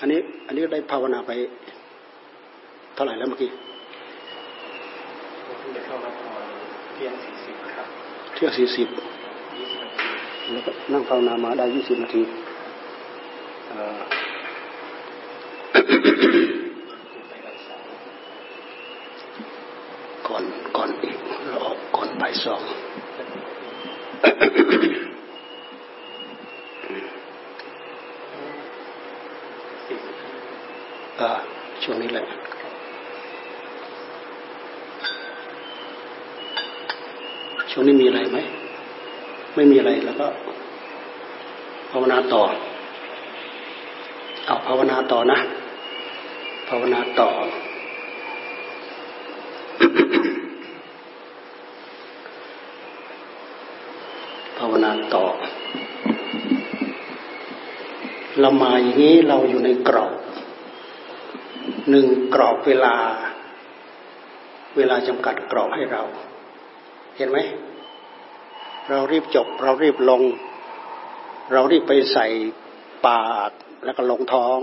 อันนี้ อันนี้ได้ภาวนาไป เท่าไหร่แล้วเมื่อกี้เที่ยงสี่สิบครับเที่ยงสี่สิบแล้วก็นั่งภาวนามาได้ยี่สิบนาทีก่อนก่อนอีกเราออกก่อนไปสองช่วงนี้แหละ ช่วงนี้มีอะไรไหม ไม่มีอะไรแล้วก็ภาวนาต่อ เอาภาวนาต่อนะ ภาวนาต่อ ภาวนาต่อ เรามาอย่างนี้เราอยู่ในกรอบหนึ่งกรอบเวลา เวลาจำกัดกรอบให้เรา เห็นไหม เรารีบจบ เรารีบลง เรารีบไปใส่ปากแล้วก็ลงท้อง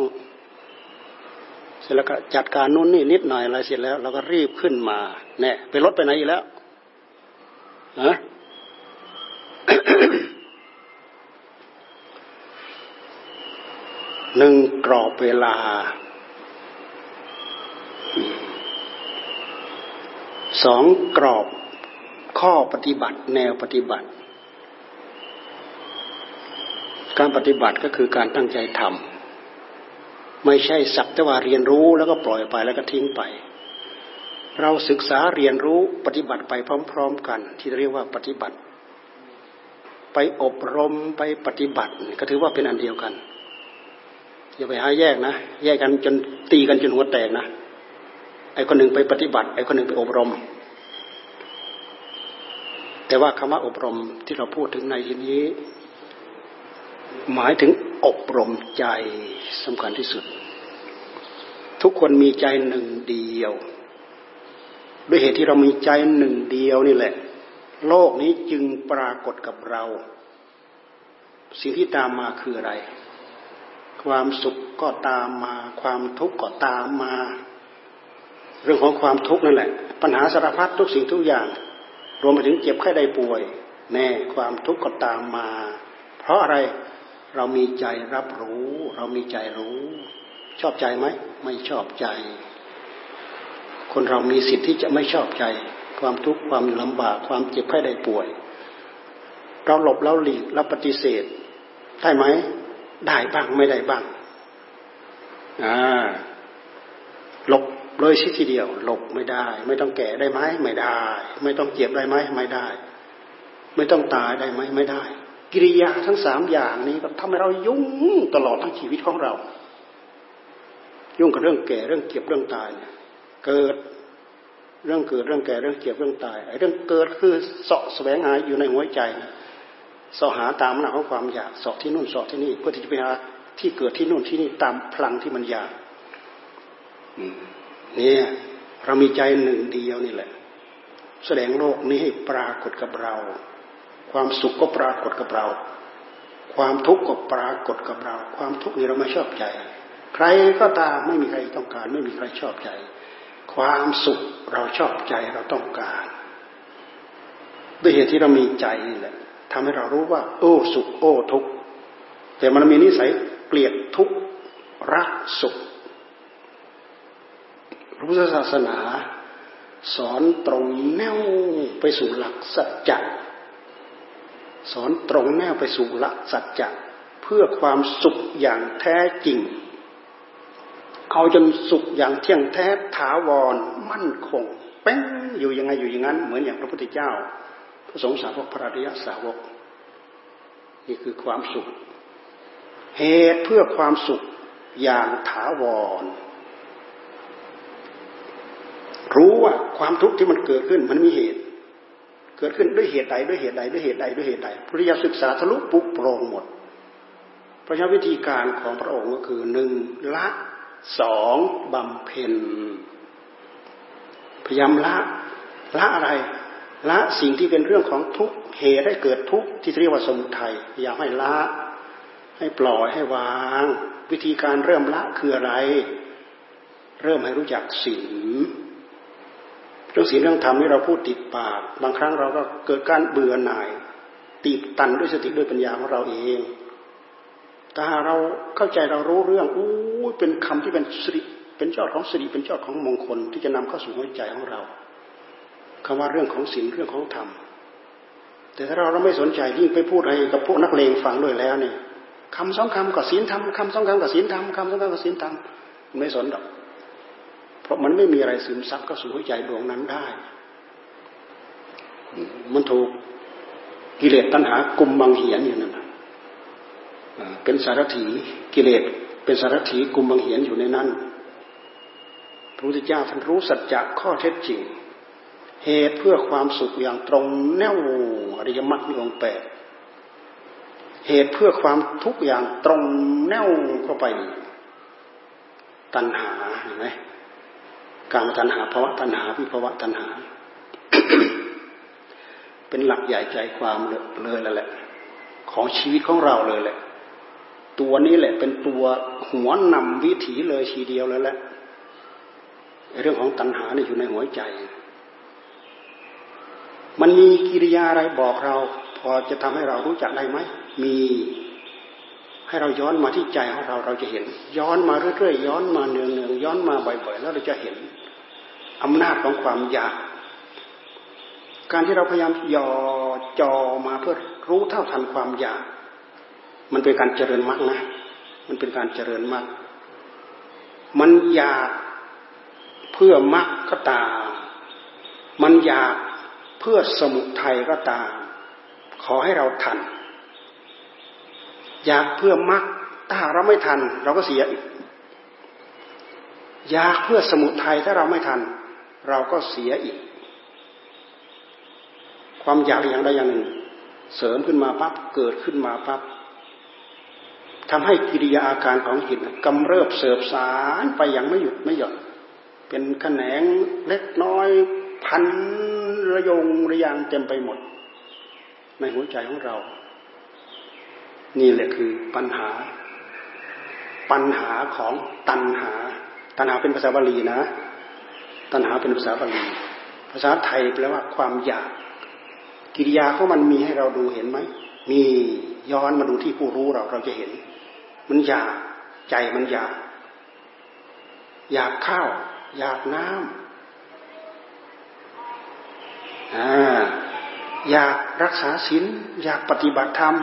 เสร็จแล้วก็จัดการนู้นนี่นิดหน่อยอะไรเสร็จแล้ว เราก็รีบขึ้นมาเนี่ยไปรถไปไหนอีกแล้วฮะหนึ่งกรอบเวลาสองกรอบ ข้อปฏิบัติแนวปฏิบัติ การปฏิบัติก็คือการตั้งใจทำไม่ใช่สักแต่ว่าเรียนรู้แล้วก็ปล่อยไปแล้วก็ทิ้งไป เราศึกษาเรียนรู้ปฏิบัติไปพร้อม ๆ กัน ที่เรียกว่าปฏิบัติ ไปอบรมไปปฏิบัติ ก็ถือว่าเป็นอันเดียวกันอย่าไปหาแยกนะ แยกกันจนตีกันจนหัวแตกนะไอ้คนหนึ่งไปปฏิบัติไอ้คนหนึ่งไปอบรม แต่ว่าคำว่าอบรมที่เราพูดถึงในที่นี้ หมายถึงอบรมใจสำคัญที่สุด ทุกคนมีใจหนึ่งเดียว ด้วยเหตุที่เรามีใจหนึ่งเดียวนี่แหละ โลกนี้จึงปรากฏกับเรา สิ่งที่ตามมาคืออะไร ความสุขก็ตามมา ความทุกข์ก็ตามมา เรื่องของความทุกข์นั่นแหละ ปัญหาสารพัดทุกสิ่งทุกอย่าง รวมไปถึงเจ็บไข้ได้ป่วย แน่ความทุกข์ก็ตามมา เพราะอะไรเรามีใจรับรู้ เรามีใจรู้ ชอบใจไหมไม่ชอบใจ คนเรามีสิทธิ์ที่จะไม่ชอบใจ ความทุกข์ความลำบากความเจ็บไข้ได้ป่วย เราหลบเราหลีกเราปฏิเสธ ได้ไหมได้บ้างไม่ได้บ้างอ่าหลบ เลยชิทีเดียว หลบไม่ได้ ไม่ต้องแก่ได้ไหมไม่ได้ ไม่ต้องเจ็บได้ไหมไม่ได้ ไม่ต้องตายได้ไหมไม่ได้ กิริยาทั้งสามอย่างนี้ก็ทำให้เรายุ่งตลอดทั้งชีวิตของเรา ยุ่งกับเรื่องแก่เรื่องเจ็บเรื่องตายเนี่ยเกิดเรื่องเกิดเรื่องแก่เรื่องเจ็บเรื่องตายไอ้เรื่องเกิดคือเสาะแสวงหาอยู่ในหัวใจเสาะหาตามหน้าของความอยากเสาะที่นู่นเสาะที่นี่เพื่อที่จะไปหาที่เกิดที่นู่นที่นี่ตามพลังที่มันอยาก เนี่ยเรามีใจหนึ่งเดียวนี่แหละ แสดงโลกนี้ให้ปรากฏกับเรา ความสุขก็ปรากฏกับเรา ความทุกข์ก็ปรากฏกับเรา ความทุกข์นี้เราไม่ชอบใจ ใครก็ตามไม่มีใครต้องการ ไม่มีใครชอบใจ ความสุขเราชอบใจเราต้องการ ด้วยเหตุที่เรามีใจนี่แหละทำให้เรารู้ว่า โอ้สุขโอ้ทุกข์แต่มันมีนิสัยเกลียดทุกข์รักสุข ระพุทธศาสนาสอนตรงแนวไปสู่หลักสัจจะสอนตรงแนวไปสู่หลักสัจจะเพื่อความสุขอย่างแท้จริง เอาจนสุขอย่างเที่ยงแท้ถาวรมั่นคงเป้งอยู่ยังไงอยู่อย่างนั้น เหมือนอย่างพระพุทธเจ้า พระสงฆ์สาวกพระริยสาวก นี่คือความสุข เหตุเพื่อความสุขอย่างถาวร รู้ว่าความทุกข์ที่มันเกิดขึ้นมันมีเหตุ เกิดขึ้นด้วยเหตุใดด้วยเหตุใดด้วยเหตุใดด้วยเหตุใดพระยาศึกษาทะลุปุกโปรงหมด พระยาวิธีการของพระองค์ก็คือหนึ่งละสองบำเพ็ญพยายามละละอะไร ละสิ่งที่เป็นเรื่องของทุกเหตุให้เกิดทุกที่เรียกว่าสมุทัยพยายามให้ละให้ปล่อยให้วาง วิธีการเริ่มละคืออะไร เริ่มให้รู้จักศีล เรื่องศีลเรื่องธรรมนี่เราพูดติดปาก บางครั้งเราก็เกิดการเบื่อหน่าย ตีบตันด้วยสติด้วยปัญญาของเราเองถ้าเราเข้าใจเรารู้เรื่องอู้เป็นคำที่เป็นสิริเป็นยอดของสิริเป็นยอดของมงคลที่จะนำเข้าสู่หัวใจของเราคำว่าเรื่องของศีลเรื่องของธรรมแต่ถ้าเราเราไม่สนใจยิ่งไปพูดอะไรกับพวกนักเลงฟังด้วยแล้วเนี่ยคำสองคำกับศีลธรรมคำสองคำกับศีลธรรมคำสองคำกับศีลธรรมไม่สนดอก เพราะมันไม่มีอะไรซึมซับเข้าสู่หัวใจดวงนั้นได้ มันถูกกิเลสตัณหากลุมบังเหียนอยู่นั่นเป็นสารถีกิเลสเป็นสารถีกลุมบังเหียนอยู่ในนั้น พระพุทธเจ้าท่านรู้สัจจะข้อเท็จจริง เหตุเพื่อความสุขอย่างตรงแนวอริยมรรคมีองค์แปดเหตุเพื่อความทุกข์อย่างตรงแนวเข้าไป ตัณหาเห็นไหม การตัณหาภาวะตัณหาวิภาวะตัณหา เป็นหลักใหญ่ใจความเลยแล้วแหละ ของชีวิตของเราเลยแหละ ตัวนี้แหละ เป็นตัวหัวนำวิถีเลยทีเดียวแล้วแหละเรื่องของตัณหาเนี่ยอยู่ในหัวใจ มันมีกิริยาอะไรบอกเรา พอจะทำให้เรารู้จักได้ไหมมี ให้เราย้อนมาที่ใจของเราเราจะเห็น ย้อนมาเรื่อยๆย้อนมาเนืองๆย้อนมาบ่อยๆแล้วเราจะเห็นอำนาจของความอยาก การที่เราพยายามย่อจอมาเพื่อรู้เท่าทันความอยาก มันเป็นการเจริญมรรคนะ มันเป็นการเจริญมรรคมันอยากเพื่อมรรคก็ตามมันอยากเพื่อสมุทัยก็ตามขอให้เราทัน อยากเพื่อมรรคถ้าเราไม่ทัน เราก็เสียอีกอยากเพื่อสมุทัยถ้าเราไม่ทัน เราก็เสียอีก ความอยากอย่างใดอย่างหนึ่ง เสริมขึ้นมาปั๊บเกิดขึ้นมาปั๊บทำให้กิริยาอาการของจิตกำเริบเสบสารไปอย่างไม่หยุดไม่หย่อนเป็นแขนงเล็กน้อยพันระยงระยางเต็มไปหมด ในหัวใจของเรา นี่แหละคือปัญหา ปัญหาของตัณหา ตัณหาเป็นภาษาบาลีนะ ตัณหาเป็นภาษาบาลี ภาษาไทยแปลว่าความอยาก กิริยาของมันมีให้เราดูเห็นไหม มีย้อนมาดูที่ผู้รู้เราเราจะเห็น มันอยากใจมันอยาก อยากข้าว อยากน้ำอยากรักษาศีลอยากปฏิบัติธรรม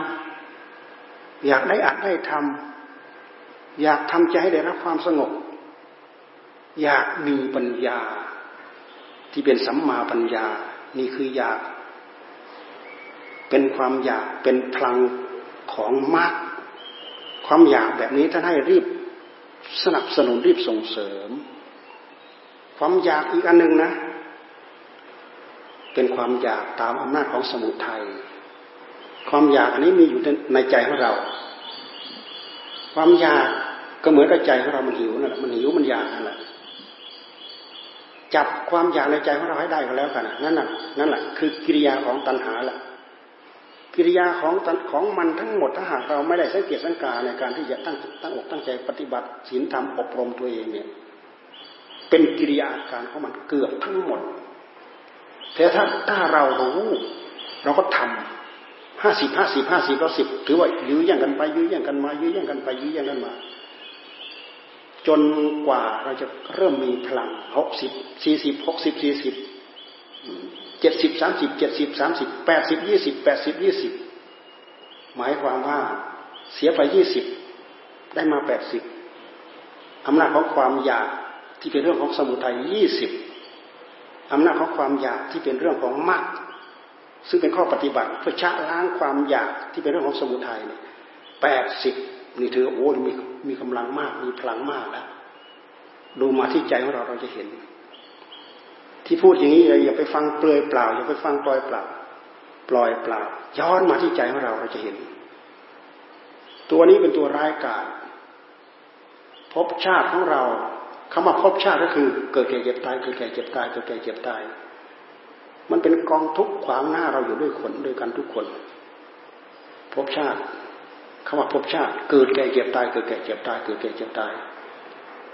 อยากได้อัดได้ทำอยากทำใจให้ได้รับความสงบ อยากมีปัญญา ที่เป็นสัมมาปัญญา นี่คืออยาก เป็นความอยากเป็นพลังของมรรคความอยากแบบนี้ท่านให้รีบสนับสนุนรีบส่งเสริม ความอยากอีกอันหนึ่งนะ เป็นความอยากตามอำนาจของสมุทัย ความอยากอันนี้มีอยู่ในใจของเรา ความอยากก็เหมือนกับใจของเรา มันหิวนั่นแหละ มันหิว มันอยากนั่นแหละ จับความอยากในใจของเราให้ได้ก็แล้วกันนั่นแหละนั่นแหละ คือกิริยาของตัณหาแหละกิริยาของของมันทั้งหมดถ้าหากเราไม่ได้สังเกตสังกาในการที่จะตั้งตั้งอกตั้งใจปฏิบัติศีลธรรมอบรมตัวเองเนี่ย เป็นกิริยาการของมันเกือบทั้งหมดแต่ถ้าถ้าเรารู้เราก็ทำ ห้าสิบห้าสิบห้าสิบเราสิบถือว่ายื้อแย่งกันไป ยื้อแย่งกันมา ยื้อแย่งกันไป ยื้อแย่งกันมา จนกว่าเราจะเริ่มมีพลังหกสิบสี่สิบหกสิบสี่สิบเจ็ดสิบสามสิบเจ็ดสิบสามสิบแปดสิบยี่สิบแปดสิบยี่สิบหมายความว่าเสียไปยี่สิบได้มาแปดสิบอำนาจของความอยากที่เป็นเรื่องของสมุทัยยี่สิบอำนาจของความอยากที่เป็นเรื่องของมรรค ซึ่งเป็นข้อปฏิบัติเพื่อชะล้างความอยากที่เป็นเรื่องของสมุทัยเนี่ยแปดสิบนี่ถือโอ้มีมีกำลังมากมีพลังมากแล้วดูมาที่ใจของเราเราจะเห็น ที่พูดอย่างนี้อย่าไปฟังเปลือยเปล่า อย่าไปฟังปล่อยเปล่า ปล่อยเปล่า ย้อนมาที่ใจของเราเราจะเห็น ตัวนี้เป็นตัวร้ายกาจภพชาติของเราคำว่าภพชาติก็คือ เกิดแก่เจ็บตายเกิดแก่เจ็บตายเกิดแก่เจ็บตาย มันเป็นกองทุกข์ขวางหน้าเราอยู่ด้วยคนด้วยกันทุกคนภพชาติคำว่าภพชาติ เกิดแก่เจ็บตายเกิดแก่เจ็บตายเกิดแก่เจ็บตาย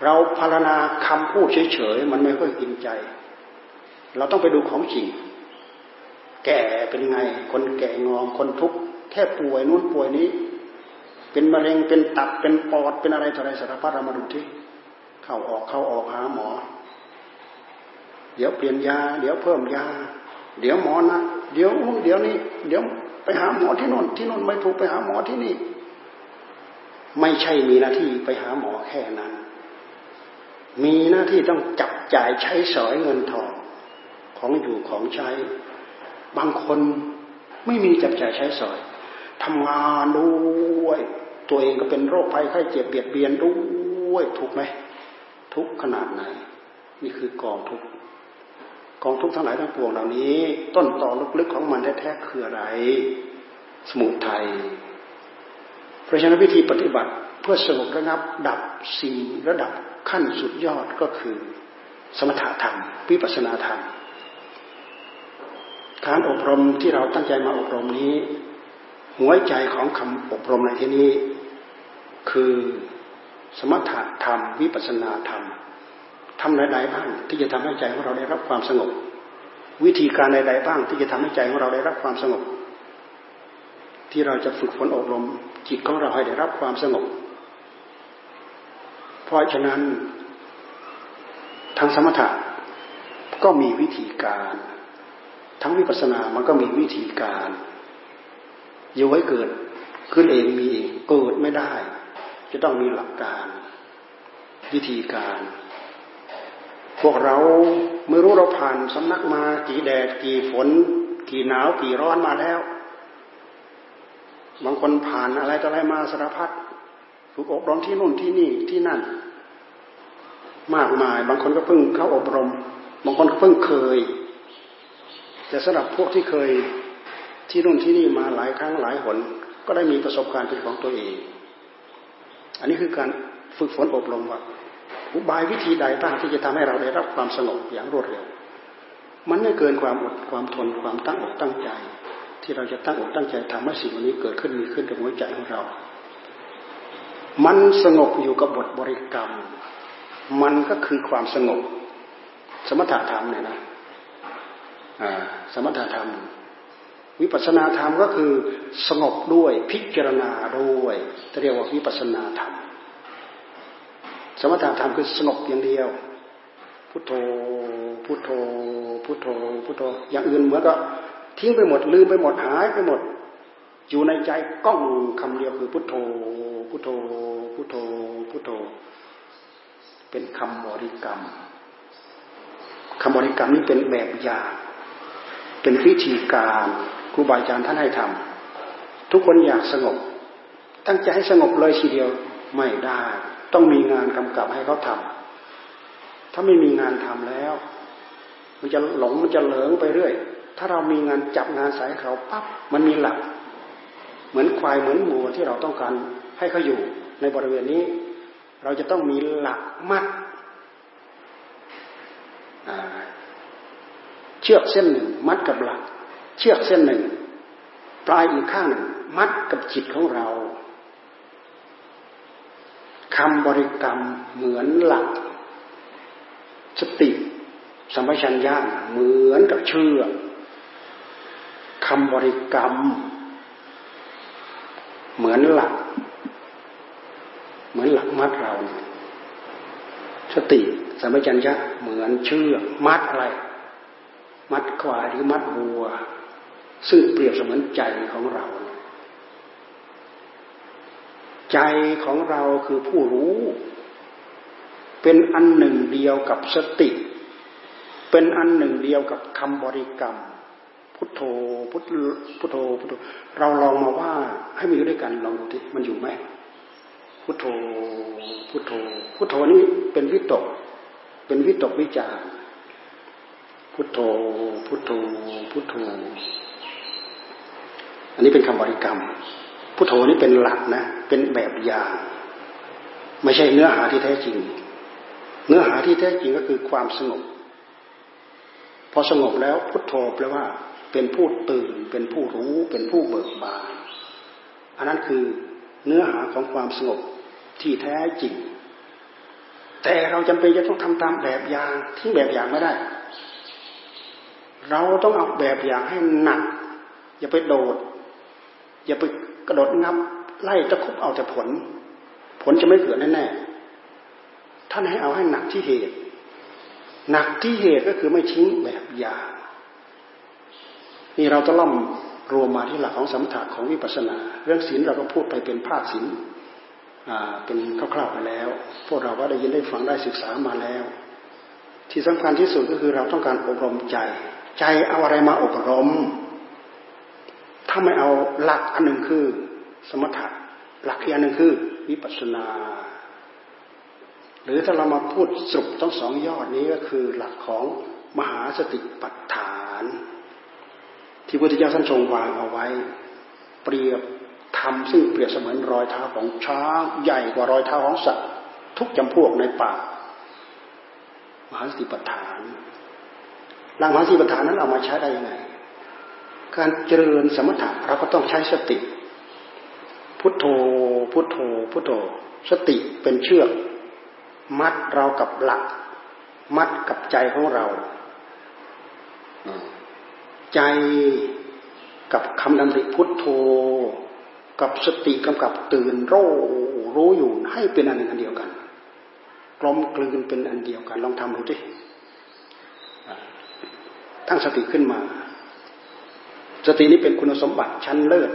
เราพารณาคำพูดเฉยๆมันไม่ค่อยกินใจ เราต้องไปดูของจริง แก่เป็นไง คนแก่งอมคนทุกข์แค่ป่วยนู้นป่วยนี้ เป็นมะเร็งเป็นตับเป็นปอดเป็นอะไรต่ออะไรสารพัดเรามาดูที่เข้าออกเข้าออกหาหมอ เดี๋ยวเปลี่ยนยา เดี๋ยวเพิ่มยา เดี๋ยวหมอนะเดี๋ยวเดี๋ยวนี้ เดี๋ยวไปหาหมอที่นนที่นนไม่ถูกไปหาหมอที่นี่ ไม่ใช่มีหน้าที่ไปหาหมอแค่นั้น มีหน้าที่ต้องจับจ่ายใช้สอยเงินทองของอยู่ของใช้ บางคนไม่มีจับจ่ายใช้สอยทำงานด้วย ตัวเองก็เป็นโรคภัยไข้เจ็บเบียดเบียนด้วยถูกไหมทุกขนาดไหน นี่คือกองทุก กองทุกข์ทั้งหลายทั้งปวงเหล่านี้ ต้นตอลึกๆของมันแท้ๆคืออะไร สมุทัยเพราะฉะนั้นวิธีปฏิบัติเพื่อสงบระงับดับสิ่งระดับขั้นสุดยอดก็คือ สมถะธรรมวิปัสนาธรรมการอบรมที่เราตั้งใจมาอบรมนี้ หัวใจของคำอบรมในที่นี้ คือสมถะธรรม วิปัสนาธรรม ทำใดๆบ้างที่จะทำให้ใจของเราได้รับความสงบ วิธีการใดๆบ้างที่จะทำให้ใจของเราได้รับความสงบ ที่เราจะฝึกฝนอบรม จิตของเราให้ได้รับความสงบ เพราะฉะนั้นทางสมถะก็มีวิธีการ ทั้งวิปัสสนามันก็มีวิธีการอยู่ไว้เกิดขึ้นเองมีเองเกิดไม่ได้ จะต้องมีหลักการ วิธีการ พวกเราไม่รู้เราผ่านสำนักมากี่แดดกี่ฝน กี่หนาวกี่ร้อนมาแล้ว บางคนผ่านอะไรต่ออะไรมาสารพัดฝึกอบรมที่นู่นที่นี่ที่นั่น มากมาย บางคนก็เพิ่งเข้าอบรม บางคนก็เพิ่งเคย แต่สำหรับพวกที่เคยที่นู่นที่นี่มาหลายครั้งหลายหน ก็ได้มีประสบการณ์เป็นของตัวเอง อันนี้คือการฝึกฝนอบรมว่า อุบายวิธีใดบ้างที่จะทำให้เราได้รับความสงบอย่างรวดเร็ว มันไม่เกินความอดความทนความตั้งอกตั้งใจ ที่เราจะตั้งอกตั้งใจทำให้สิ่งนี้เกิดขึ้นมีขึ้นกับหัวใจของเรา มันสงบอยู่กับบทบริกรรม มันก็คือความสงบ สมถะธรรมเนี่ยนะสมถะธรรมวิปัสนาธรรมก็คือสงบด้วยพิจารณาด้วยเรียกว่าวิปัสนาธรรม สมถะธรรมคือสงบอย่างเดียว พุทโธ พุทโธ พุทโธ พุทโธ อย่างอื่นเหมือนก็ทิ้งไปหมดลืมไปหมดหายไปหมด อยู่ในใจก้องคำเดียวคือพุทโธ พุทโธ พุทโธ พุทโธ เป็นคำบริกรรมคำบริกรรมนี้เป็นแบบอย่างเป็นวิธีการครูบาอาจารย์ท่านให้ทำทุกคนอยากสงบ ตั้งใจให้สงบเลยทีเดียวไม่ได้ ต้องมีงานกำกับให้เขาทำถ้าไม่มีงานทำแล้ว มันจะหลงมันจะเหลิงไปเรื่อย ถ้าเรามีงานจับงานสายเขาปั๊บมันมีหลัก เหมือนควายเหมือนหมูที่เราต้องการให้เขาอยู่ในบริเวณนี้ เราจะต้องมีหลักมัดเชือกเส้นหนึ่ง มัดกับหลัก เชือกเส้นหนึ่ง ปลายอีกข้างหนึ่งมัดกับจิตของเรา คำบริกรรมเหมือนหลัก สติสัมปชัญญะเหมือนกับเชือกคำบริกรรม เหมือนหลัก เหมือนหลักมัดเรา สติสัมปชัญญะเหมือนเชือกมัดอะไร มัดควายหรือมัดวัว ซึ่งเปรียบเสมือนใจของเรา ใจของเราคือผู้รู้ เป็นอันหนึ่งเดียวกับสติ เป็นอันหนึ่งเดียวกับคำบริกรรม พุทโธพุทพุทโธพุทโธเราลองมาว่าให้มีอยู่ด้วยกันลองดูที่มันอยู่ไหมพุทโธพุทโธพุทโธนี้เป็นวิตก เป็นวิตกวิจารพุทโธพุทโธพุทโธอันนี้เป็นคำบริกรรม พุทโธนี่เป็นหลักนะ เป็นแบบอย่าง ไม่ใช่เนื้อหาที่แท้จริง เนื้อหาที่แท้จริงก็คือความสงบ พอสงบแล้วพุทโธแปลว่า เป็นผู้ตื่น เป็นผู้รู้ เป็นผู้เบิกบาน อันนั้นคือเนื้อหาของความสงบที่แท้จริง แต่เราจำเป็นจะต้องทำตามแบบอย่างทิ้งแบบอย่างไม่ได้ เราต้องเอาแบบอย่างให้หนัก อย่าไปโดด อย่าไป กระโดดงับไล่ตะคุบเอาแต่ผล ผลจะไม่เกิดแน่ๆท่านให้เอาให้หนักที่เหตุ หนักที่เหตุก็คือไม่ทิ้งแบบอย่างนี่เราต้องล่อมรวมมาที่หลักของสมถะของวิปัสสนา เรื่องศีลเราก็พูดไปเป็นภาคศีลเป็นคร่าวๆไปแล้ว พวกเราก็ได้ยินได้ฟังได้ศึกษามาแล้ว ที่สำคัญที่สุดก็คือเราต้องการอบรมใจ ใจเอาอะไรมาอบรม ถ้าไม่เอาหลักอันหนึ่งคือสมถะหลักอีกอันหนึ่งคือวิปัสสนา หรือถ้าเรามาพูดสรุปทั้งสองยอดนี้ก็คือหลักของมหาสติปัฏฐาน ที่พุทธเจ้าท่านทรงวางเอาไว้ เปรียบทำซึ่งเปรียบเสมือนรอยเท้าของช้างใหญ่กว่ารอยเท้าของสัตว์ทุกจำพวกในป่ามหาสติปัฏฐานหลังมหาสติปัฏฐานนั้นเอามาใช้ได้ยังไง การเจริญสมถะเราก็ต้องใช้สติ พุทโธ พุทโธ พุทโธ สติเป็นเชือก มัดเรากับหลัก มัดกับใจของเรา ใจกับคำดำริพุทโธ กับสติกำกับตื่นรู้รู้อยู่ให้เป็นอันหนึ่งอันเดียวกันกลมกลืนเป็นอันเดียวกัน ลองทำดูดิตั้งสติขึ้นมา สตินี้เป็นคุณสมบัติชั้นเลิศ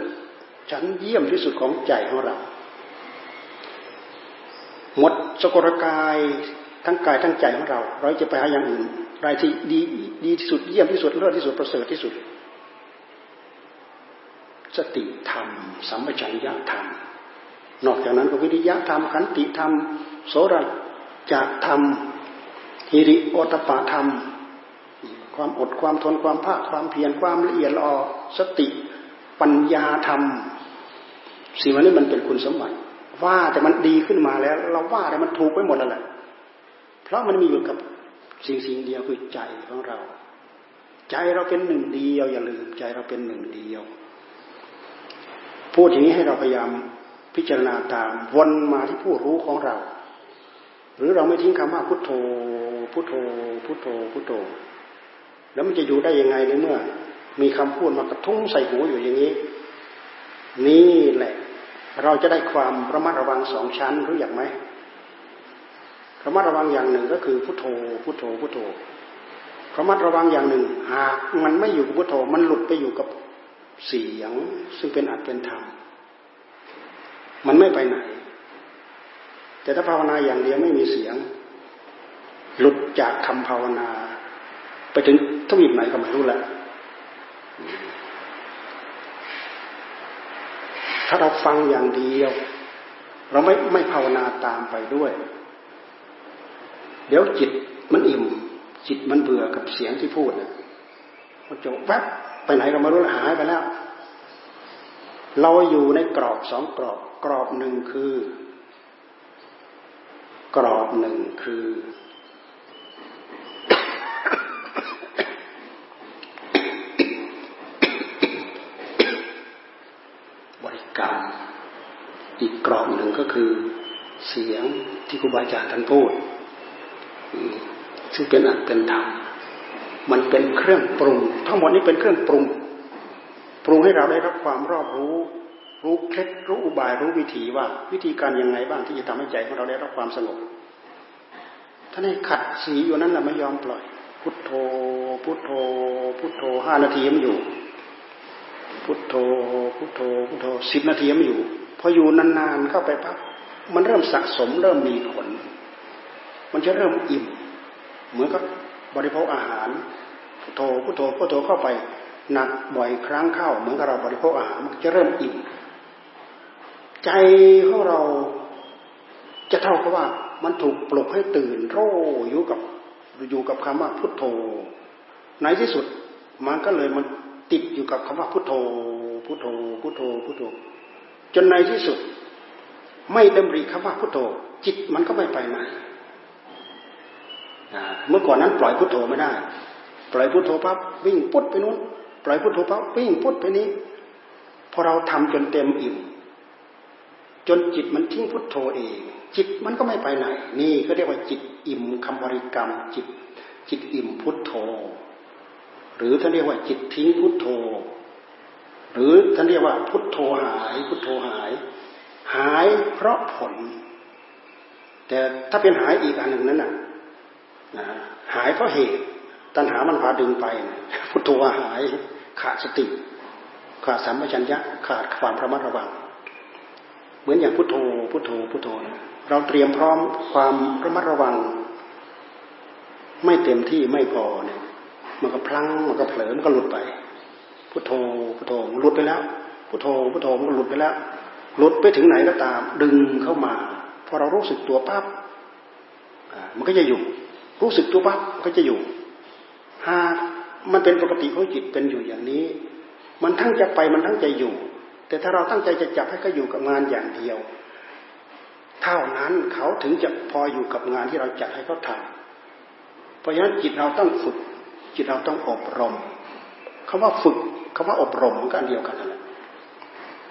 ชั้นเยี่ยมที่สุดของใจของเรา หมดสกลกายทั้งกายทั้งใจของเรา เราจะไปหาอย่างอื่นรายที่ดีดีที่สุดเยี่ยมที่สุดเลิศที่สุดประเสริฐที่สุด สติธรรมสัมปชัญญะธรรม นอกจากนั้นก็วิริยะธรรมขันติธรรม โสรจะธรรมฮิริโอตปะธรรม ความอดความทนความภาคความเพียรความละเอียดละอสติปัญญาธรรม สิ่งนี้มันเป็นคุณสมบัติ ว่าแต่มันดีขึ้นมาแล้ว เราว่าแต่มันถูกไปหมดแล้วแหละเพราะมันมีอยู่กับสิ่งสิ่งเดียวคือใจของเรา ใจเราเป็นหนึ่งเดียวอย่าลืมใจเราเป็นหนึ่งเดียว พูดอย่างนี้ให้เราพยายามพิจารณาตามวนมาที่ผู้รู้ของเรา หรือเราไม่ทิ้งคำว่าพุทโธพุทโธพุทโธพุทโธ แล้วมันจะอยู่ได้ยังไงในเมื่อ มีคำพูดมากระทุ้งใส่หูอยู่อย่างนี้ นี่แหละ เราจะได้ความระมัดระวังสองชั้นรู้อย่างไหมระมัดระวังอย่างหนึ่งก็คือพุทโธพุทโธพุทโธระมัดระวังอย่างหนึ่ง หากมันไม่อยู่กับพุทโธมันหลุดไปอยู่กับเสียง ซึ่งเป็นอัตเป็นธรรมมันไม่ไปไหน แต่ถ้าภาวนาอย่างเดียวไม่มีเสียง หลุดจากคำภาวนา ไปถึงทวีปไหนก็ไม่รู้แหละถ้าเราฟังอย่างเดียว เราไม่ไม่ภาวนาตามไปด้วย เดี๋ยวจิตมันอิ่ม จิตมันเบื่อกับเสียงที่พูดนะมันจะแวบไปไหนก็ไม่รู้หายไปแล้ว เราอยู่ในกรอบสองกรอบ กรอบหนึ่งคือ กรอบหนึ่งคือ บริการ อีกกรอบหนึ่งก็คือเสียงที่ครูบาอาจารย์ท่านพูด ซึ่งเป็นอัตเป็นธรรมมันเป็นเครื่องปรุง ทั้งหมดนี้เป็นเครื่องปรุง ปรุงให้เราได้รับความรอบรู้ รู้เคล็ดรู้อุบายรู้วิธีว่าวิธีการยังไงบ้างที่จะทำให้ใจของเราได้รับความสงบท่านให้ขัดสีอยู่นั้นแหละไม่ยอมปล่อย พุทโธ พุทโธ พุทโธห้านาทีมันอยู่ พุทโธ พุทโธ พุทโธสิบนาทีมันอยู่ ออยู่นานๆเข้าไปปั๊บมันเริ่มสะสมเริ่มมีผล มันจะเริ่มอิ่ม เหมือนกับบริโภคอาหารพุทโธพุทโธพุทโธเข้าไปหนักบ่อยครั้งเข้า เหมือนกับเราบริโภคอาหารมันจะเริ่มอิ่ม ใจของเราจะเท่ากับว่ามันถูกปลุกให้ตื่นโรอยู่กับอยู่กับคำว่าพุทโธในที่สุดมันก็เลยมันติดอยู่กับคำว่าพุทโธพุทโธพุทโธพุทโธ จนในที่สุด ไม่ดำริคำว่าพุทโธ จิตมันก็ไม่ไปไหนเมื่อก่อนนั้นปล่อยพุทโธไม่ได้ ปล่อยพุทโธปั๊บวิ่งพุทไปนู้นปล่อยพุทโธปั๊บวิ่งพุทไปนี้พอเราทำจนเต็มอิ่มจนจิตมันทิ้งพุทโธเอง จิตมันก็ไม่ไปไหน นี่ก็เรียกว่าจิตอิ่มคำบริกรรม จิตจิตอิ่มพุทโธ หรือท่านเรียกว่าจิตทิ้งพุทโธ หรือท่านเรียกว่าพุทโธหาย พุทโธหาย หายเพราะผล แต่ถ้าเป็นหายอีกอันหนึ่งนั้นน่ะหายเพราะเหตุ ตัณหามันพาดึงไปพุทโธหาย ขาดสติ ขาดสัมปชัญญะขาดความระมัดระวัง เหมือนอย่างพุทโธ พุทโธ พุทโธเราเตรียมพร้อมความระมัดระวัง ไม่เต็มที่ไม่พอเนี่ย มันก็พลังมันก็เผลอมันก็หลุดไป พุทโธพุทโธมันหลุดไปแล้วพุทโธพุทโธมันหลุดไปแล้ว หลุดไปถึงไหนก็ตาม ดึงเข้ามาพอเรารู้สึกตัวปั๊บมันก็จะอยู่ รู้สึกตัวปั๊บก็จะอยู่หากมันเป็นปกติของจิตเป็นอยู่อย่างนี้ มันทั้งจะไปมันทั้งจะอยู่ แต่ถ้าเราตั้งใจจะจับให้เขาอยู่กับงานอย่างเดียว เท่านั้นเขาถึงจะพออยู่กับงานที่เราจัดให้เขาทำเพราะฉะนั้นจิตเราต้องฝึก จิตเราต้องอบรมคำว่าฝึก คำว่าอบรมมันก็อันเดียวกันนั่นแหละ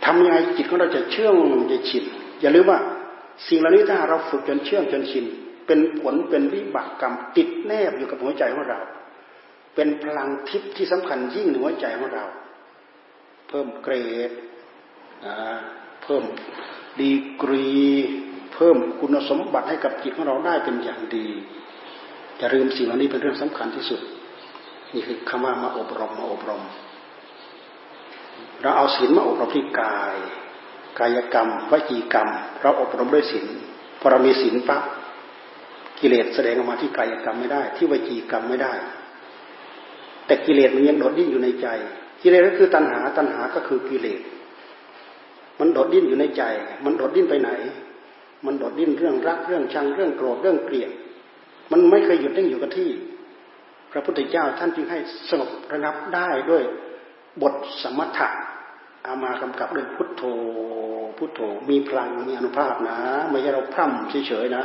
ทำยังไงจิตของเราจะเชื่องจะชินอย่าลืมว่า สิ่งเหล่านี้ถ้าเราฝึกจนเชื่องจนชินเป็นผลเป็นวิบากกรรมติดแนบอยู่กับหัวใจของเรา เป็นพลังทิพย์ที่สำคัญยิ่งในหัวใจของเรา เพิ่มเกรดเพิ่มดีกรี เพิ่มคุณสมบัติให้กับจิตของเราได้เป็นอย่างดีอย่าลืมสิ่งเหล่านี้เป็นเรื่องสำคัญที่สุด นี่คือคำว่ามาอบรมมาอบรม เราเอาศีลมาอบรมที่กาย กายกรรมวจีกรรม เราอบรมด้วยศีลพอเรามีศีลปั๊บกิเลสแสดงออกมาที่กายกรรมไม่ได้ ที่วจีกรรมไม่ได้ แต่กิเลสมันยังโดดดิ้นอยู่ในใจ กิเลสก็คือตัณหาตัณหาก็คือกิเลสมันโดดดิ้นอยู่ในใจ มันโดดดิ้นไปไหน มันโดดดิ้นเรื่องรักเรื่องชังเรื่องโกรธเรื่องเกลียด มันไม่เคยหยุดนิ่งอยู่กับที่ พระพุทธเจ้าท่านจึงให้สงบระงับได้ด้วย บทสมถะเอามากำกับด้วยพุทโธ พุทโธ มีพลัง มีอนุภาพนะ ไม่ใช่เราพร่ำเฉยๆนะ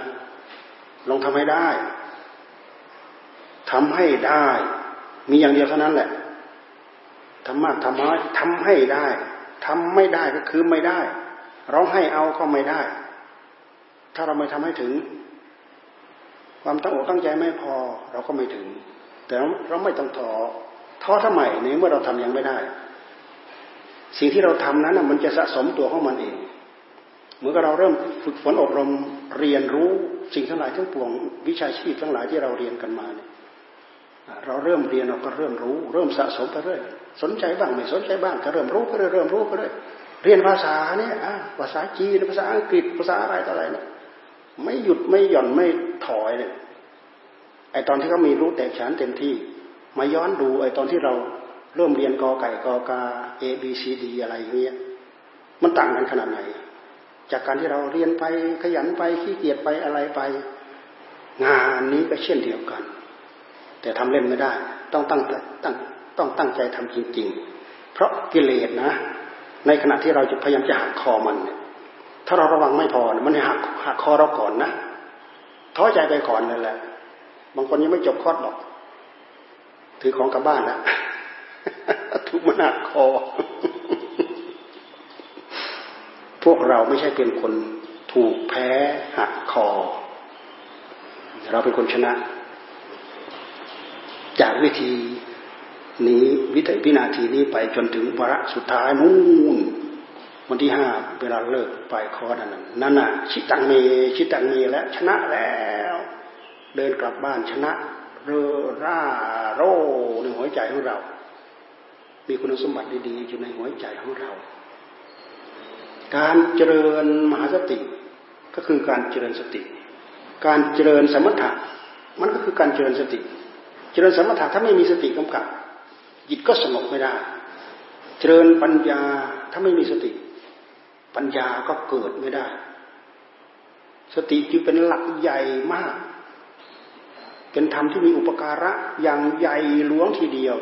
ลองทำให้ได้ ทำให้ได้ มีอย่างเดียวเท่านั้นแหละทำมากทำน้อยทำให้ได้ ทำไม่ได้ก็คือไม่ได้เราให้เอาก็ไม่ได้ ถ้าเราไม่ทำให้ถึง ความตั้งอกตั้งใจไม่พอ เราก็ไม่ถึง แต่เราไม่ต้องท้อ ท้อทำไมในเมื่อเราทำยังไม่ได้ สิ่งที่เราทำนั้นมันจะสะสมตัวของมันเองเหมื่อเราเริ่มฝึกฝนอบรมเรียนรู้สิ่งทั้งหลายทั้งปวงวิชาชีพทั้งหลายที่เราเรียนกันมาเนี่ยเราเริ่มเรียนเราก็เริ่มรู้ เริ่มสะสมไปเรื่อยสนใจบ้างไม่สนใจบ้างก็เริ่มรู้ก็เริ่มรู้ไปเรื่อยเรียนภาษาเนี่ยภาษาจีนภาษาอังกฤษภาษาอะไรต่ออะไรเนี่ยไม่หยุดไม่หย่อนไม่ถอยเนี่ยไอตอนที่เขามีรู้แตกฉานเต็มที่ มาย้อนดูไอ้ตอนที่เราเริ่มเรียนกอไก่กอกา A B C D อะไรอย่างเงี้ยมันต่างกันขนาดไหน จากการที่เราเรียนไปขยันไปขี้เกียจไปอะไรไป งานนี้ก็เช่นเดียวกัน แต่ทำเล่นไม่ได้ ต้องตั้งตั้งต้องตั้งใจทำจริง ๆ เพราะกิเลสนะ ในขณะที่เราจะพยายามจะหักคอมันเนี่ยถ้าเราระวังไม่พอมันหักหักคอเราก่อนนะท้อใจไปก่อนนั่นแหละบางคนยังไม่จบคอดหรอก ถือของกลับบ้านแล้วทุกมนหักคอ พวกเราไม่ใช่เป็นคนถูกแพ้หักคอ เราเป็นคนชนะ จากวิธีนี้วิถีวินาทีนี้ไปจนถึงวาระสุดท้ายนู่นวันที่ห้าเวลาเลิกไปคอนั้นนั่นน่ะชิตังเมชิตังเมแล้วชนะแล้ว เดินกลับบ้านชนะ เรอร่าโรในหัวใจของเรา มีคุณสมบัติดีๆอยู่ในหัวใจของเรา การเจริญมหาสติก็คือการเจริญสติ การเจริญสมถะมันก็คือการเจริญสติ เจริญสมถะถ้าไม่มีสติกำกับ จิตก็สงบไม่ได้ เจริญปัญญาถ้าไม่มีสติ ปัญญาก็เกิดไม่ได้ สติจึงเป็นหลักใหญ่มาก เป็นธรรมที่มีอุปการะอย่างใหญ่หลวงทีเดียว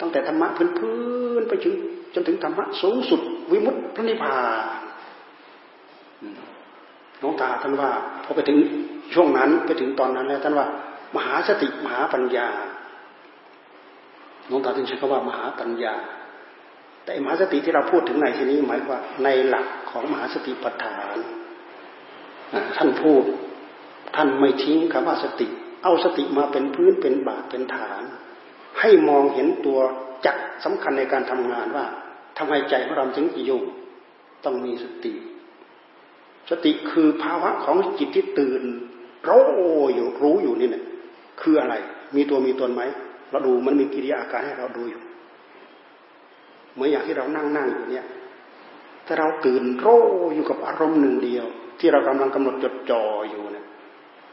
ตั้งแต่ธรรมะพื้นๆไปถึงจนถึงธรรมะสูงสุด วิมุตติพระนิพพานน้องตาท่านว่าพอไปถึงช่วงนั้นไปถึงตอนนั้นแล้วท่านว่า มหาสติมหาปัญญาหลวงตาถึงใช้คำว่ามหาปัญญา แต่มหาสติที่เราพูดถึงในที่นี้หมายว่าในหลักของมหาสติปัฏฐานท่านพูดท่านไม่ทิ้งคำว่าสติ เอาสติมาเป็นพื้นเป็นบาทเป็นฐาน ให้มองเห็นตัวจักสำคัญในการทำงานว่าทำไมใจของเราจึงอยู่ต้องมีสติ สติคือภาวะของจิตที่ตื่นรู้อยู่รู้อยู่นี่เนี่ยคืออะไร มีตัวมีตนไหมเราดูมันมีกิริยาอาการให้เราดูอยู่เหมือนอย่างที่เรานั่งนั่งอยู่เนี่ยถ้าเราตื่นรู้อยู่กับอารมณ์หนึ่งเดียว ที่เรากำลังกำหนดจดจ่ออยู่เนี่ย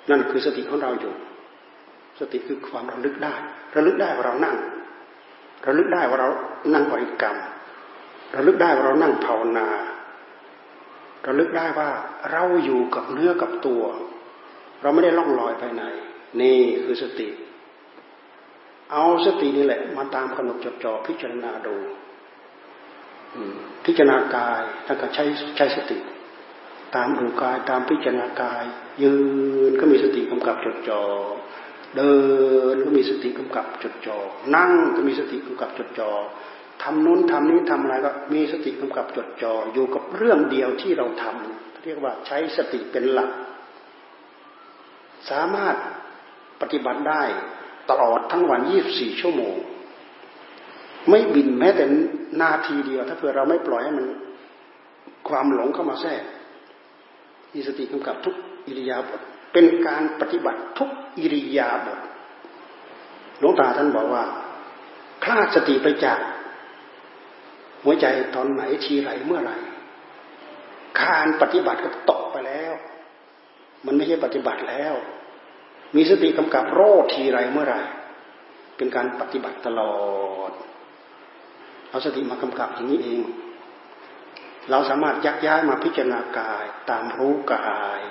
นั่นคือสติของเราอยู่ สติคือความระลึกได้ระลึกได้ว่าเรานั่งระลึกได้ว่าเรานั่งบริกรรมระลึกได้ว่าเรานั่งภาวนาระลึกได้ว่าเราอยู่กับเนื้อกับตัว เราไม่ได้ล่องลอยภายในนี่คือสติ เอาสตินี่แหละ มาตามกำหนดจดจ่อพิจารณาดูพิจารณากายท่านก็ใช้ใช้สติ ตามดูกายตามพิจารณากาย ยืนก็มีสติกำกับจดจอ่อ เดินก็มีสติกำกับจดจอ่อนั่งก็มีสติกำกับจดจอ่อทำนู้นทำนี้ทำอะไรก็มีสติกำกับจดจอ่ออยู่กับเรื่องเดียวที่เราทำเรียกว่าใช้สติเป็นหลัก สามารถปฏิบัติได้ตลอดทั้งวัน 24 ชั่วโมง ไม่บินแม้แต่นาทีเดียว ถ้าเผื่อเราไม่ปล่อยให้มันความหลงเข้ามาแทรกมีสติกำกับทุกอิริยาบถ เป็นการปฏิบัติทุกอิริยาบถหลวงตาท่านบอกว่าคลาดสติไปจาก หัวใจตอนไหนทีไรเมื่อไหร่การปฏิบัติก็ตกไปแล้ว มันไม่ใช่ปฏิบัติแล้ว มีสติกำกับโรคทีไรเมื่อไหร่ เป็นการปฏิบัติตลอด เอาสติมากำกับอย่างนี้เอง เราสามารถยักย้ายมาพิจารณากายตามรู้กาย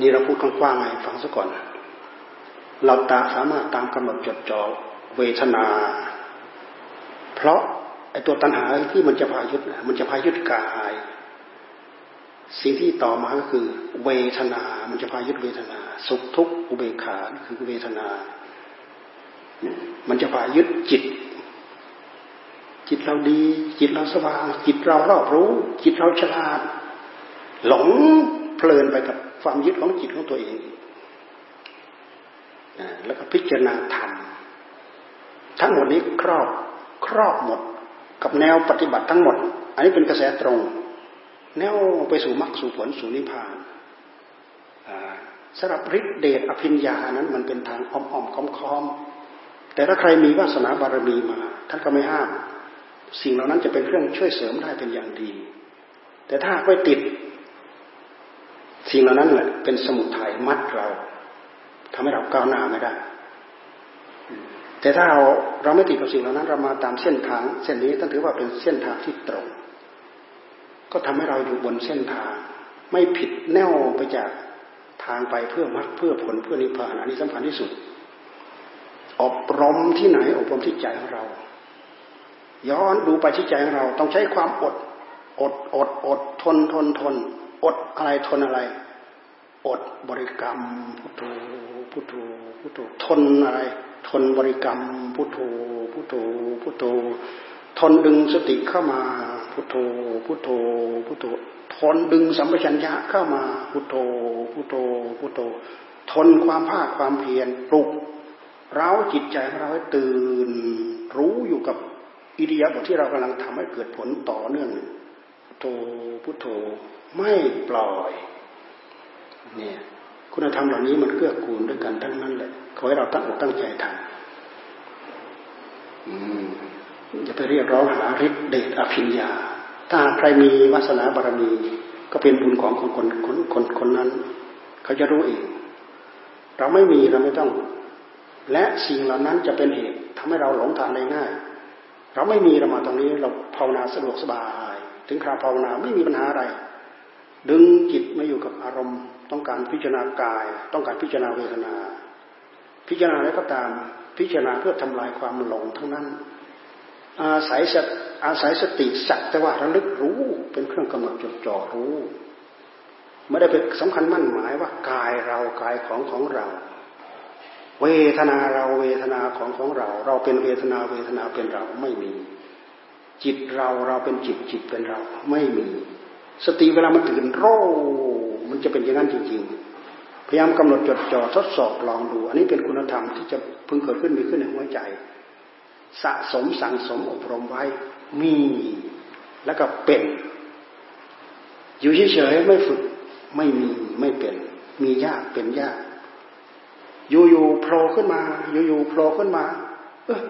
นี่เราพูดกว้างๆไงฟังซะก่อน เราตาสามารถตามกำหนดจดจ่อเวทนา เพราะไอ้ตัวตัณหาที่มันจะพายุดมันจะพายุดกาย สิ่งที่ต่อมาก็คือ เวทนา มันจะพายุดเวทนา สุขทุกข์อุเบกขาคือเวทนา มันจะพายึดจิต จิตเราดี จิตเราสว่าง จิตเรารอบรู้ จิตเราฉลาด หลงเพลินไปกับ ความยึดของจิตของตัวเองแล้วก็พิจารณาธรรมทั้งหมดนี้ครอบครอบหมด กับแนวปฏิบัติทั้งหมด อันนี้เป็นกระแสตรง แนวไปสู่มรรคสู่ผลสู่นิพพานสำหรับฤทธิเดชอภิญญานั้นมันเป็นทางอ้อมๆค้อมๆแต่ถ้าใครมีวาสนาบารมีมา ท่านก็ไม่ห้าม สิ่งเหล่านั้นจะเป็นเครื่องช่วยเสริมได้เป็นอย่างดี แต่ถ้าไม่ติด สิ่งเหล่านั้นแหละเป็นสมุทัยมัดเราทำให้เราก้าวหน้าไม่ได้ แต่ถ้าเราเราไม่ติดกับสิ่งเหล่านั้น เรามาตามเส้นทาง เส้นนี้ต้องถือว่าเป็นเส้นทางที่ตรง ก็ทำให้เราอยู่บนเส้นทาง ไม่ผิดแนวไปจากทางไปเพื่อมัดเพื่อผลเพื่อนิพพานอันนี้สำคัญที่สุด อบรมที่ไหนอบรมที่ใจของเรา ย้อนดูไปที่ใจของเรา ต้องใช้ความอด อดอดอดทนทนทน อดอะไรทนอะไร อดบริกรรมพุทโธพุทโธพุทโธทนอะไร ทนบริกรรมพุทโธพุทโธพุทโธทนดึงสติเข้ามาพุทโธพุทโธพุทโธทนดึงสัมปชัญญะเข้ามาพุทโธพุทโธพุทโธ ทนความภาคความเพียรปลุกเราจิตใจของเราให้ตื่น รู้อยู่กับอิริยาบถที่เรากำลังทำให้เกิดผลต่อเนื่องพุทโธพุทโธ ไม่ปล่อยเนี่ยคุณธรรมเหล่านี้มันเกื้อกูลด้วยกันทั้งนั้นแหละขอให้เราตั้งอกตั้งใจทำอย่าไปเรียกร้องหาฤทธิ์เดชอภิญญา ถ้าใครมีวาสนาบารมี ก็เป็นบุญของคนคนคนคนคนนั้น เขาจะรู้เอง เราไม่มีเราไม่ต้อง และสิ่งเหล่านั้นจะเป็นเหตุทำให้เราหลงทางได้ง่าย เราไม่มีเรามาตรงนี้เราภาวนาสะดวกสบาย ถึงคราวภาวนาไม่มีปัญหาอะไร ดึงจิตมาอยู่กับอารมณ์ ต้องการพิจารณากาย ต้องการพิจารณาเวทนา พิจารณาอะไรก็ตาม พิจารณาเพื่อทำลายความหลงทั้งนั้น อาศัยสอาศัยสติสักแต่ว่าระลึกรู้เป็นเครื่องกำหนดจดจ่อรู้ไม่ได้เป็นสำคัญมั่นหมายว่ากายเรากายของของเรา เวทนาเราเวทนาของของเรา เราเป็นเวทนาเวทนาเป็นเราไม่มี จิตเราเราเป็นจิตจิตเป็นเราไม่มี สติเวลามันตื่นโรมันจะเป็นอย่างนั้นจริงๆ พยายามกำหนดจดจ่อทดสอบลองดู อันนี้เป็นคุณธรรมที่จะพึงเกิดขึ้นมีขึ้นในหัวใจ สะสมสั่งสมอบรมไว้มีแล้วก็เป็น อยู่เฉยๆไม่ฝึกไม่มีไม่เป็น มียากเป็นยากอยู่ๆโผล่ขึ้นมา อยู่ๆโผล่ขึ้นมา เออ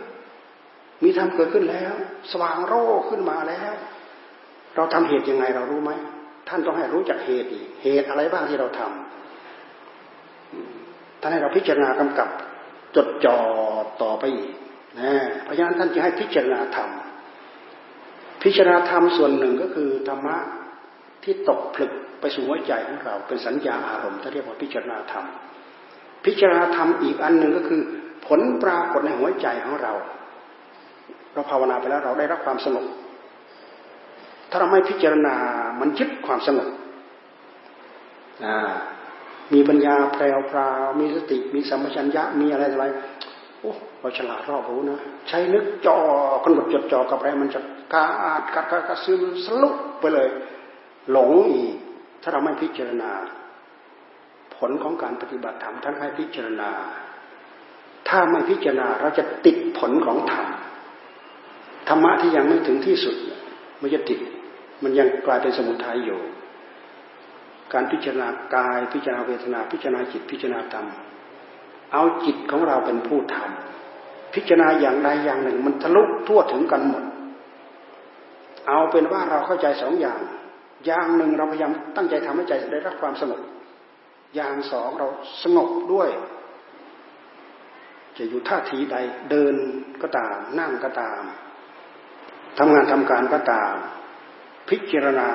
มีธรรมเกิดขึ้นแล้ว สว่างโรขึ้นมาแล้ว เราทำเหตุยังไงเรารู้ไหมท่านต้องให้รู้จักเหตุอีกเหตุอะไรบ้างที่เราทำท่านให้เราพิจารณากำกับจดจ่อต่อไปอีกนะเพราะฉะนั้นท่านจะให้พิจารณาธรรมพิจารณาธรรมส่วนหนึ่งก็คือธรรมะที่ตกผลึกไปสู่หัวใจของเรา เป็นสัญญาอารมณ์ที่เรียกว่าพิจารณาธรรม พิจารณาธรรมอีกอันหนึ่งก็คือ ผลปรากฏในหัวใจของเรา เราภาวนาไปแล้วเราได้รับความสงบ ถ้าเราไม่พิจารณา มันยึดความสงบมีปัญญาแพรวพราวมีสติ มีสัมปชัญญะ มีอะไรอะไร โอ้เราฉลาดรอบรู้นะ ใช้นึกจอกำหนดจดจ่อกับอะไรมันจะกาดกัดกัดกัดซึมสลุกไปเลย หลงอีก ถ้าเราไม่พิจารณา ผลของการปฏิบัติธรรมท่านให้พิจารณา ถ้าไม่พิจารณาเราจะติดผลของธรรม ธรรมะที่ยังไม่ถึงที่สุด มันจะติด มันยังกลายเป็นสมุทัยอยู่ การพิจารณากายพิจารณาเวทนา พิจารณาจิตพิจารณาธรรม เอาจิตของเราเป็นผู้ทำพิจารณาอย่างใดอย่างหนึ่ง มันทะลุทั่วถึงกันหมด เอาเป็นว่าเราเข้าใจสองอย่าง อย่างหนึ่งเราพยายามตั้งใจทำให้ใจได้รับความสงบอย่างสองเราสงบด้วย จะอยู่ท่าทีใดเดินก็ตาม นั่งก็ตามทำงานทำการก็ตาม พิจารณา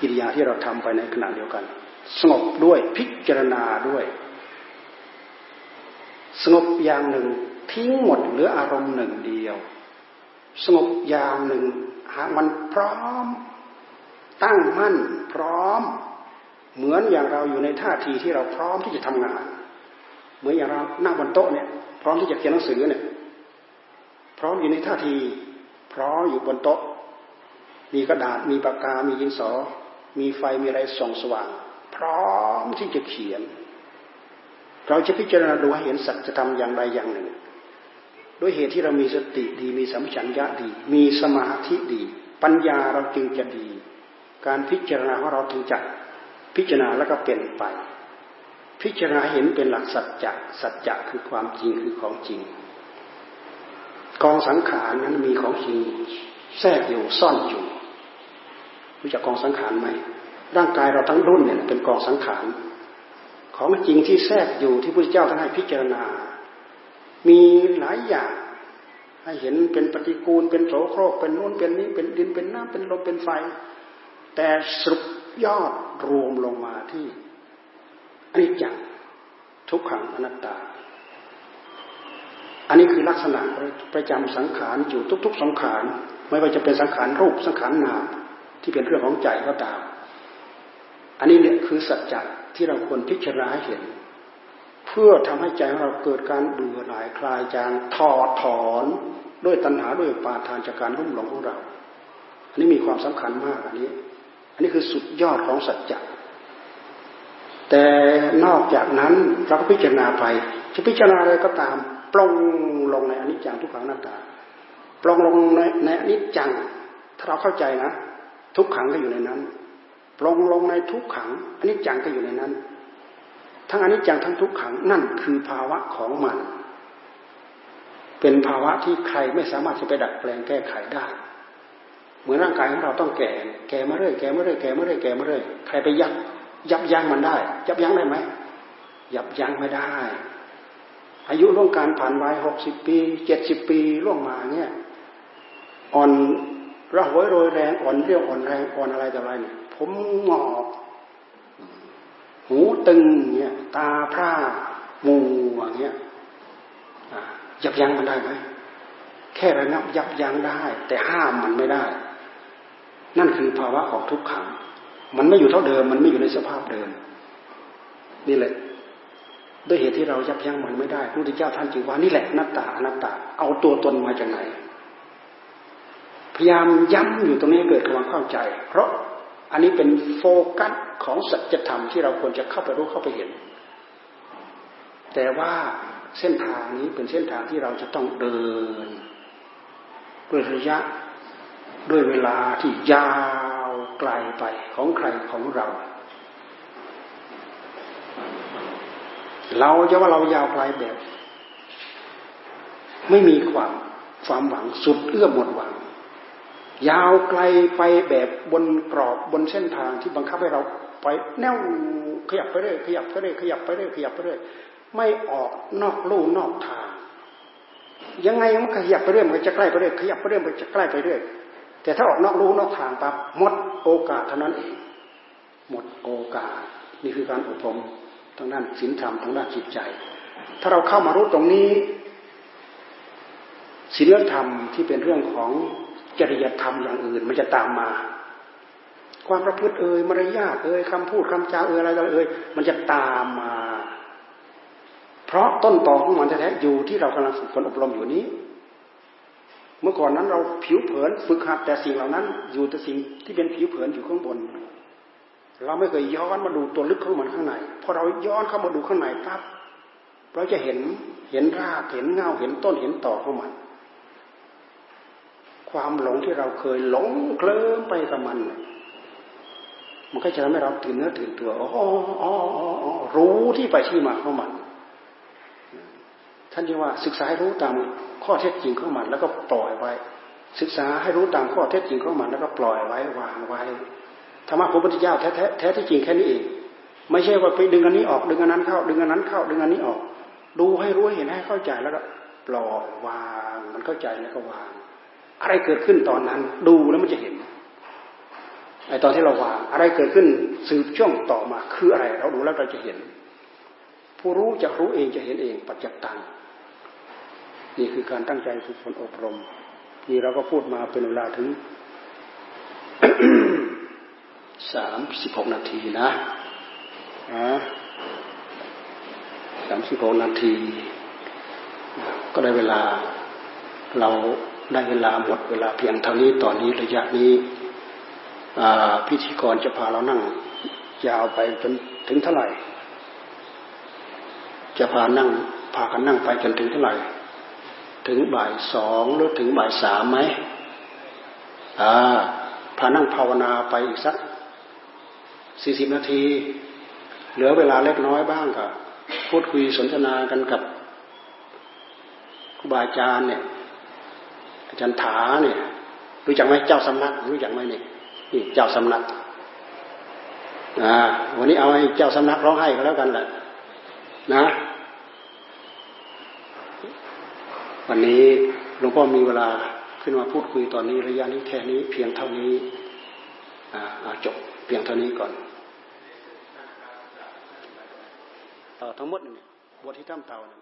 กิริยาที่เราทำไปในขณะเดียวกัน สงบด้วยพิจารณาด้วย สงบอย่างหนึ่งทิ้งหมดเหลืออารมณ์หนึ่งเดียว สงบอย่างหนึ่งหากมันพร้อม ตั้งมั่นพร้อม เหมือนอย่างเราอยู่ในท่าทีที่เราพร้อมที่จะทำงาน เหมือนอย่างเรานั่งบนโต๊ะเนี่ย พร้อมที่จะเขียนหนังสือเนี่ยพร้อมอยู่ในท่าทีพร้อมอยู่บนโต๊ะ มีกระดาษมีปากกา มียินสอ มีไฟมีอะไรส่องสว่าง พร้อมที่จะเขียน เราจะพิจารณาดูให้เห็นสัจธรรมอย่างใดอย่างหนึ่ง ด้วยเหตุที่เรามีสติดีมีสัมผััญญะดี มีสมาธิดี ปัญญาเราจึงจะดี การพิจารณาของเราถึงจะพิจารณาแล้วก็เปลี่ยนไป พิจารณาเห็นเป็นหลักสัจจะสัจจะคือความจริงคือของจริง กองสังขารนั้นมีของจริงแทรกอยู่ซ่อนอยู่ รู้จักกองสังขารไหมร่างกายเราทั้งรุ่นเนี่ยเป็นกองสังขารของจริงที่แทรกอยู่ที่พระเจ้าท่านให้พิจารณา มีหลายอย่างให้เห็นเป็นปฏิกูล เป็นโสโครกเป็นนู่นเป็นนี้เป็นดินเป็นน้ำเป็นลมเป็นไฟ แต่สรุปยอดรวมลงมาที่อนิจจังทุกขังอนัตตา อันนี้คือลักษณะประจำสังขารอยู่ทุก ๆ สังขารไม่ว่าจะเป็นสังขารรูปสังขารนาม ที่เป็นเรื่องของใจก็ตาม อันนี้เนี่ยคือสัจจะที่เราควรพิจารณาให้เห็น เพื่อทำให้ใจของเราเกิดการเบื่อหน่ายคลายจางถอดถอนด้วยตัณหาด้วยปาทานจากการรุ่มหลงของเรา อันนี้มีความสำคัญมากอันนี้ อันนี้คือสุดยอดของสัจจะแต่นอกจากนั้นเราก็พิจารณาไป จะพิจารณาอะไรก็ตามปลงลงในอนิจจังทุกขังหน้าตาปลงลงในในอนิจจังถ้าเราเข้าใจนะ ทุกขังก็อยู่ในนั้นปลงลงในทุกขังอันนี้จังก็อยู่ในนั้น ทั้งอันนี้จังทั้งทุกขังนั่นคือภาวะของมัน เป็นภาวะที่ใครไม่สามารถจะไปดัดแปลงแก้ไขได้ เหมือนร่างกายของเราต้องแก่ แก่มาเรื่อยแก่มาเรื่อยแก่มาเรื่อยแก่มาเรื่อยใครไปยับยับยั้งมันได้ ยับยั้งได้ไหมยับยั้งไม่ได้ อายุล่วงการผ่านวัยหกสิบปีเจ็ดสิบปีล่วงมาเนี่ยอ่อน ระหวยโรยแรงอ่อนเรี่ยวอ่อนแรงอ่อนอะไรแต่อะไรเนี่ยผมหงอกหูตึงเงี้ยตาพร่ามูอย่างเงี้ยยับยั้งมันได้ไหมแค่ระงับยับยั้งได้ แต่ห้ามมันไม่ได้ นั่นคือภาวะของทุกขัง มันไม่อยู่เท่าเดิม มันไม่อยู่ในสภาพเดิม นี่แหละ ด้วยเหตุที่เรายับยั้งมันไม่ได้พระพุทธเจ้าท่านจึงว่านี่แหละนัตตาอนัตตา เอาตัวตนมาจากไหน พยายามย้ำอยู่ตรงนี้เกิดความเข้าใจ เพราะอันนี้เป็นโฟกัสของสัจธรรมที่เราควรจะเข้าไปรู้เข้าไปเห็น แต่ว่าเส้นทางนี้เป็นเส้นทางที่เราจะต้องเดินด้วยระยะด้วยเวลาที่ยาวไกลไปของใครของเรา เราจะว่าเรายาวไกลแบบ ไม่มีความความหวังสุดเอื้อหมดหวัง ยาวไกลไปแบบบนกรอบบนเส้นทางที่บังคับให้เราไปแนวขยับไปเรื่อยขยับไปเรื่อยขยับไปเรื่อยขยับไปเรื่อยไม่ออกนอกลู่นอกทาง ยังไงมันขยับไปเรื่อยมันจะใกล้ไปเรื่อยขยับไปเรื่อยมันจะใกล้ไปเรื่อยแต่ถ้าออกนอกลู่นอกทางปั๊บหมดโอกาสเท่านั้นเองหมดโอกาสนี่คือการอบรมทางด้านศีลธรรมทางด้านจิตใจ ถ้าเราเข้ามารู้ตรงนี้ศีลธรรมที่เป็นเรื่องของ จริยธรรมอย่างอื่นมันจะตามมา ความประพฤติเอ่ยมารยาทเอ่ยคำพูดคำจาเอ่ยอะไรเอ่ยมันจะตามมา เพราะต้นตอของมันแท้ๆอยู่ที่เรากำลังฝึกฝนอบรมอยู่นี้ เมื่อก่อนนั้นเราผิวเผินฝึกหัดแต่สิ่งเหล่านั้น อยู่แต่สิ่งที่เป็นผิวเผินอยู่ข้างบน เราไม่เคยย้อนมาดูตัวลึกของมันข้างในพอเราย้อนเข้ามาดูข้างในปั๊บเราจะเห็นเห็นรากเห็นเงาเห็นต้นเห็นต่อของมัน ความหลงที่เราเคยหลงเคลิ้มไปกับมัน มันก็จะทำให้เราตื่นเนื้อตื่นตัวอ๋ออ๋ออ๋อรู้ที่ไปที่มาของมันท่านเรียกว่าศึกษาให้รู้ตามข้อเท็จจริงของมันแล้วก็ปล่อยไว้ ศึกษาให้รู้ตามข้อเท็จจริงของมันแล้วก็ปล่อยไว้วางไว้ธรรมะพระพุทธเจ้าแท้แท้ที่จริงแค่นี้เอง ไม่ใช่ว่าไปดึงอันนี้ออกดึงอันนั้นเข้า ดึงอันนั้นเข้าดึงอันนี้ออก ดูให้รู้เห็นให้เข้าใจแล้วก็ปล่อยวางมันเข้าใจแล้วก็วาง อะไรเกิดขึ้นตอนนั้น ดูแล้วมันจะเห็นไอตอนที่เราวางอะไรเกิดขึ้นสืบช่วงต่อมาคืออะไร เราดูแล้วเราจะเห็น ผู้รู้จะรู้เองจะเห็นเองปัจจัตังนี่คือการตั้งใจฝึกฝนอบรมนี่เราก็พูดมาเป็นเวลาถึงสามสิบหกนาทีนะสามสิบหกนาที ก็ได้เวลาเรา ได้เวลาหมดเวลาเพียงเท่านี้ตอนนี้ระยะนี้พิธีกรจะพาเรานั่งยาวไปจนถึงเท่าไหร่ จะพานั่งพากันนั่งไปจนถึงเท่าไหร่ ถึงบ่ายสองหรือถึงบ่ายสามไหมอ่าพานั่งภาวนาไปอีกสักสี่สิบนาที เหลือเวลาเล็กน้อยบ้างก็พูดคุยสนทนากันกับครูบาอาจารย์เนี่ย จารย์ถาเนี่ย รู้จักไหมเจ้าสำนัก รู้จักไหมเนี่ยนี่เจ้าสำนักอ่าวันนี้เอาให้เจ้าสำนักร้องไห้ก็แล้วกันแหละนะ วันนี้หลวงพ่อมีเวลาขึ้นมาพูดคุยตอนนี้ระยะนี้แค่นี้เพียงเท่านี้อ่าจบเพียงเท่านี้ก่อนต่อทั้งหมดเนี่ยบทที่ถ้ำเตาเนี่ย